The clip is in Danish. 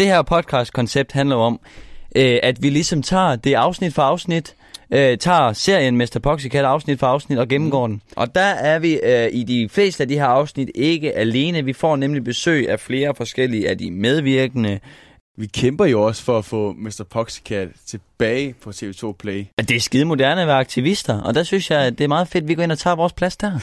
det her podcast-koncept handler om, øh, at vi ligesom tager det afsnit for afsnit, øh, tager serien Mr. Poxycat afsnit for afsnit og gennemgår mm. den. Og der er vi øh, i de fleste af de her afsnit ikke alene. Vi får nemlig besøg af flere forskellige af de medvirkende. Vi kæmper jo også for at få Mr. Poxycat tilbage på TV2 Play. At det er skide moderne at være aktivister, og der synes jeg, at det er meget fedt, at vi går ind og tager vores plads der.